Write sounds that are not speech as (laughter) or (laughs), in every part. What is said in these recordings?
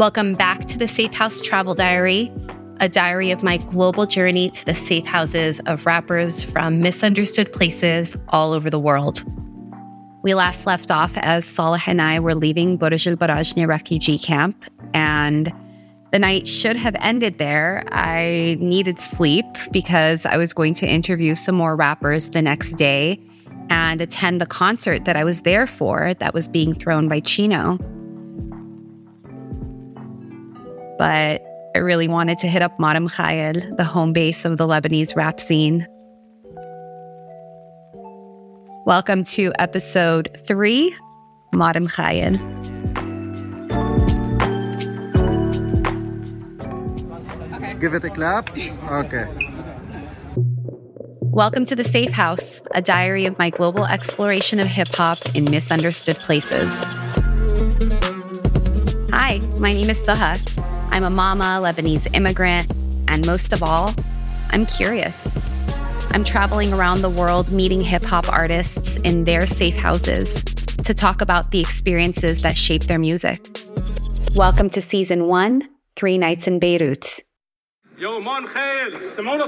Welcome back to the Safe House Travel Diary, a diary of my global journey to the safe houses of rappers from misunderstood places all over the world. We last left off as Saleh and I were leaving Burj al Barajneh refugee camp, and the night should have ended there. I needed sleep because I was going to interview some more rappers the next day and attend the concert that I was there for that was being thrown by Chino. But I really wanted to hit up Mar Mikhael, the home base of the Lebanese rap scene. Welcome to episode three, Mar Mikhael. Give it a clap. Okay. Welcome to The Safe House, a diary of my global exploration of hip hop in misunderstood places. Hi, my name is Suha. I'm a mama, Lebanese immigrant, and most of all, I'm curious. I'm traveling around the world meeting hip hop artists in their safe houses to talk about the experiences that shape their music. Welcome to season one Three Nights in Beirut. Yo, man خيل سمعونا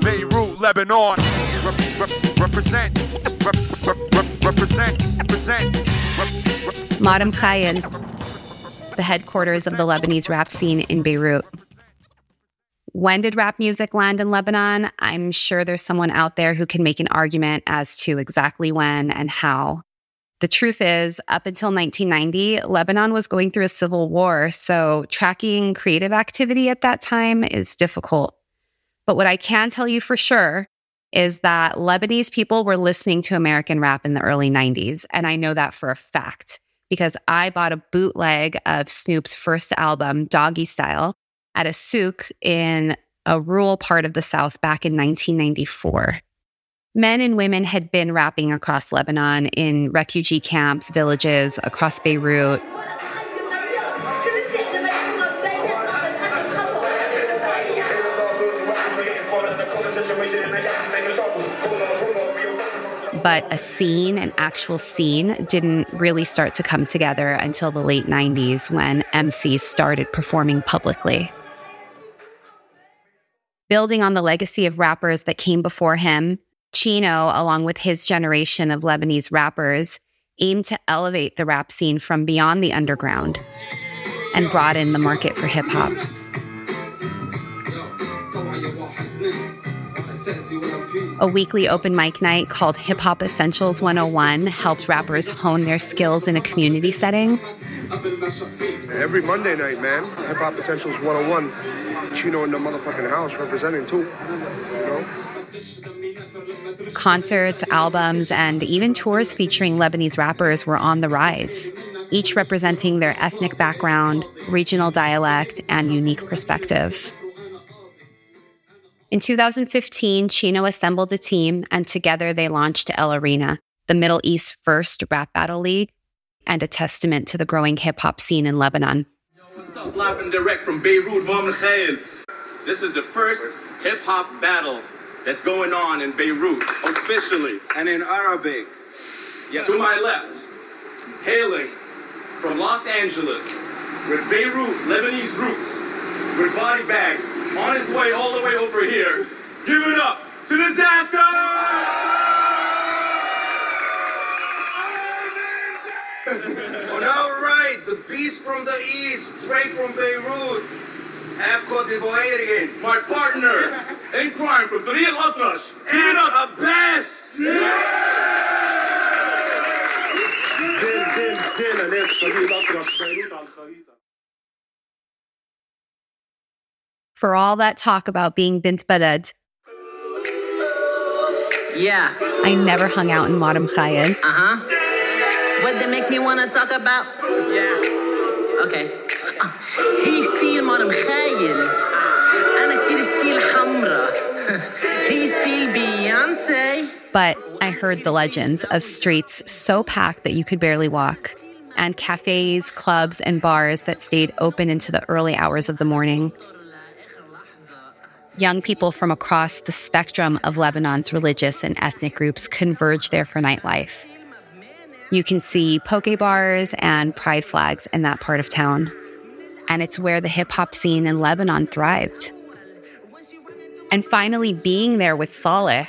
Beirut, Lebanon. Represent. Represent. Represent. Mar Mikhael, the headquarters of the Lebanese rap scene in Beirut. When did rap music land in Lebanon? I'm sure there's someone out there who can make an argument as to exactly when and how. The truth is, up until 1990, Lebanon was going through a civil war, so tracking creative activity at that time is difficult. But what I can tell you for sure is that Lebanese people were listening to American rap in the early 90s. And I know that for a fact because I bought a bootleg of Snoop's first album, Doggystyle, at a souk in a rural part of the South back in 1994. Men and women had been rapping across Lebanon in refugee camps, villages, across Beirut, but a scene, an actual scene, didn't really start to come together until the late 90s when MCs started performing publicly. Building on the legacy of rappers that came before him, Chino, along with his generation of Lebanese rappers, aimed to elevate the rap scene from beyond the underground and broaden the market for hip hop. A weekly open mic night called Hip Hop Essentials 101 helped rappers hone their skills in a community setting. Every Monday night, man, Hip Hop Essentials 101. Chino in the motherfucking house representing too. You know? Concerts, albums, and even tours featuring Lebanese rappers were on the rise, each representing their ethnic background, regional dialect, and unique perspective. In 2015, Chino assembled a team, and together they launched El Arena, the Middle East's first rap battle league, and a testament to the growing hip hop scene in Lebanon. What's up, live and direct from Beirut. This is the first hip hop battle that's going on in Beirut, officially. And in Arabic. Yeah, to my left, hailing from Los Angeles, with Beirut, Lebanese roots, with body bags, on his way all the way over here. Give it up to Disaster! (laughs) On our right, the beast from the east, straight from Beirut. Half Cote d'Ivoirian. My partner in crime from Tariq Atrash. Give it up! the best! دين دين دين انا فريق الاطرش بيروت على الخريطه For all that talk about being bint balad, Yeah. I never hung out in Mar Mikhael. Uh huh. What they make me wanna talk about? Yeah. Okay. Uh, هي ستيل مار مخايل أنا (laughs) But I heard the legends of streets so packed that you could barely walk, and cafes, clubs, and bars that stayed open into the early hours of the morning. Young people from across the spectrum of Lebanon's religious and ethnic groups converge there for nightlife. You can see poke bars and pride flags in that part of town. And it's where the hip hop scene in Lebanon thrived. And finally, being there with Saleh,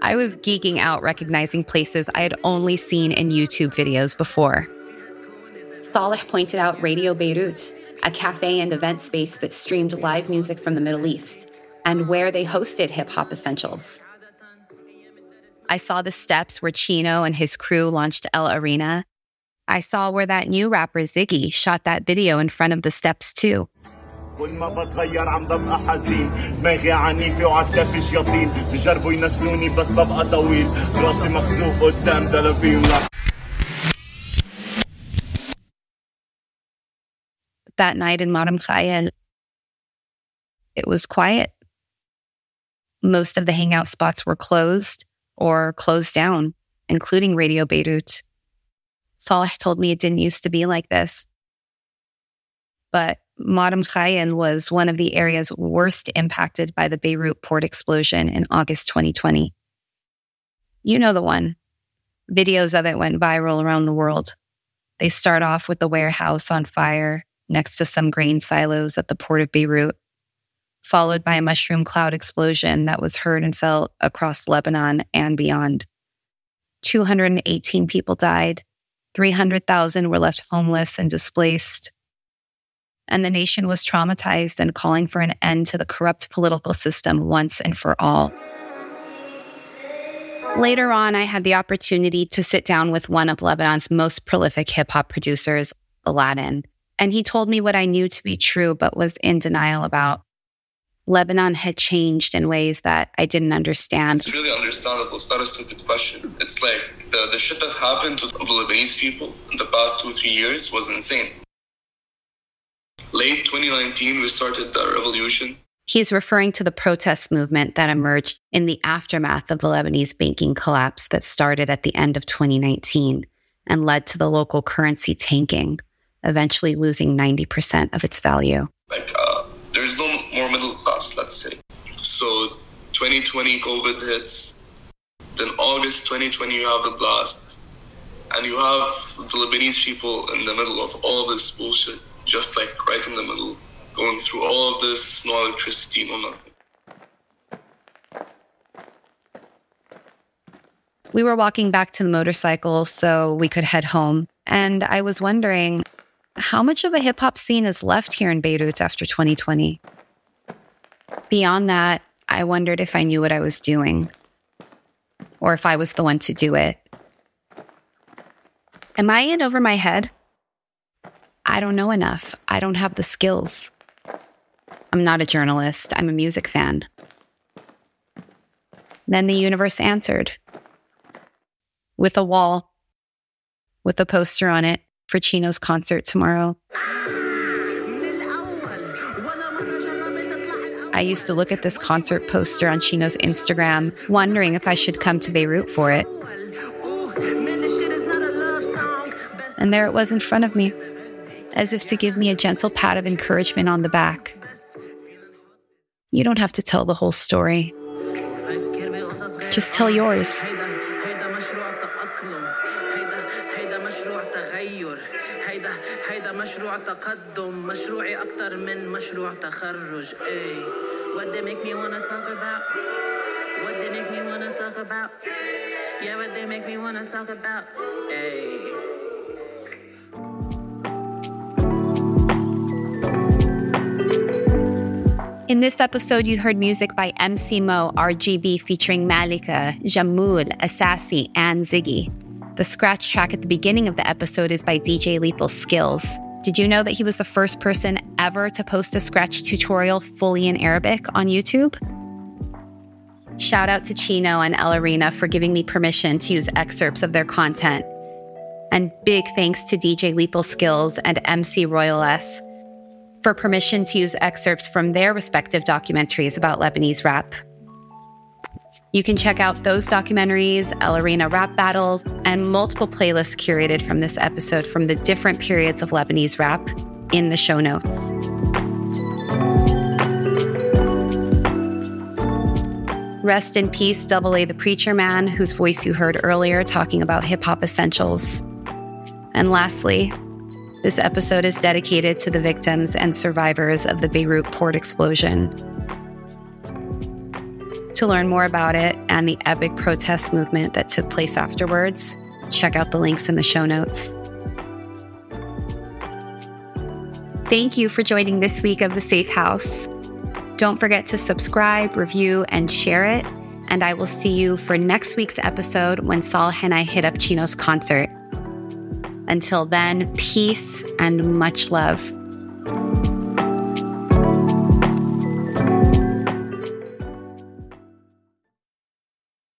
I was geeking out recognizing places I had only seen in YouTube videos before. Saleh pointed out Radio Beirut, a cafe and event space that streamed live music from the Middle East, and where they hosted hip hop essentials. I saw the steps where Chino and his crew launched El Arena. I saw where that new rapper Ziggy shot that video in front of the steps too. كل ما بتغير عم ببقى حزين دماغي عنيفة بجربوا ينسلوني بس ببقى طويل راسي مخزوق قدام دلافين That night in Mar Mikhael, it was quiet. Most of the hangout spots were closed or closed down, including Radio Beirut. Saleh told me it didn't used to be like this. But Mar Mikhael was one of the areas worst impacted by the Beirut port explosion in August 2020. You know the one. Videos of it went viral around the world. They start off with the warehouse on fire next to some grain silos at the port of Beirut followed by a mushroom cloud explosion that was heard and felt across Lebanon and beyond. 218 people died, 300,000 were left homeless and displaced. And the nation was traumatized and calling for an end to the corrupt political system once and for all. Later on, I had the opportunity to sit down with one of Lebanon's most prolific hip hop producers, Aladin, and he told me what I knew to be true but was in denial about. Lebanon had changed in ways that I didn't understand. It's really understandable. It's not a stupid question. It's like the, the shit that happened to the Lebanese people in the past two, three years was insane. Late 2019, we started the revolution. He's referring to the protest movement that emerged in the aftermath of the Lebanese banking collapse that started at the end of 2019 and led to the local currency tanking, eventually losing 90% of its value. Like, uh, there's no more middle class, let's say. So 2020 COVID hits, then August 2020 you have the blast, and you have the Lebanese people in the middle of all this bullshit, just like right in the middle, going through all of this, no electricity, no nothing. We were walking back to the motorcycle so we could head home, and I was wondering how much of a hip hop scene is left here in Beirut after 2020? Beyond that, I wondered if I knew what I was doing or if I was the one to do it. Am I in over my head? I don't know enough. I don't have the skills. I'm not a journalist, I'm a music fan. Then the universe answered with a wall, with a poster on it for Chino's concert tomorrow. I used to look at this concert poster on Chino's Instagram, wondering if I should come to Beirut for it. And there it was in front of me, as if to give me a gentle pat of encouragement on the back. You don't have to tell the whole story. Just tell yours. مشروع تقدم مشروعي أكتر من مشروع تخرج اي What they make me wanna talk about What they make me wanna talk about Yeah, what they make me wanna talk about Ay. In this episode, you heard music by MC Mo, RGB featuring Malika, Jamul, Assasi, and Ziggy. The scratch track at the beginning of the episode is by DJ Lethal Skillz. Did you know that he was the first person ever to post a Scratch tutorial fully in Arabic on YouTube? Shout out to Chino and El Arena for giving me permission to use excerpts of their content. And big thanks to DJ Lethal Skillz and MC Royal S for permission to use excerpts from their respective documentaries about Lebanese rap. You can check out those documentaries, El Arena rap battles, and multiple playlists curated from this episode from the different periods of Lebanese rap in the show notes. Rest in peace, Double A the Preacher Man, whose voice you heard earlier talking about hip hop essentials. And lastly, this episode is dedicated to the victims and survivors of the Beirut port explosion. To learn more about it and the epic protest movement that took place afterwards, check out the links in the show notes. Thank you for joining this week of The Safe House. Don't forget to subscribe, review, and share it. And I will see you for next week's episode when Saleh and I hit up Chino's concert. Until then, peace and much love.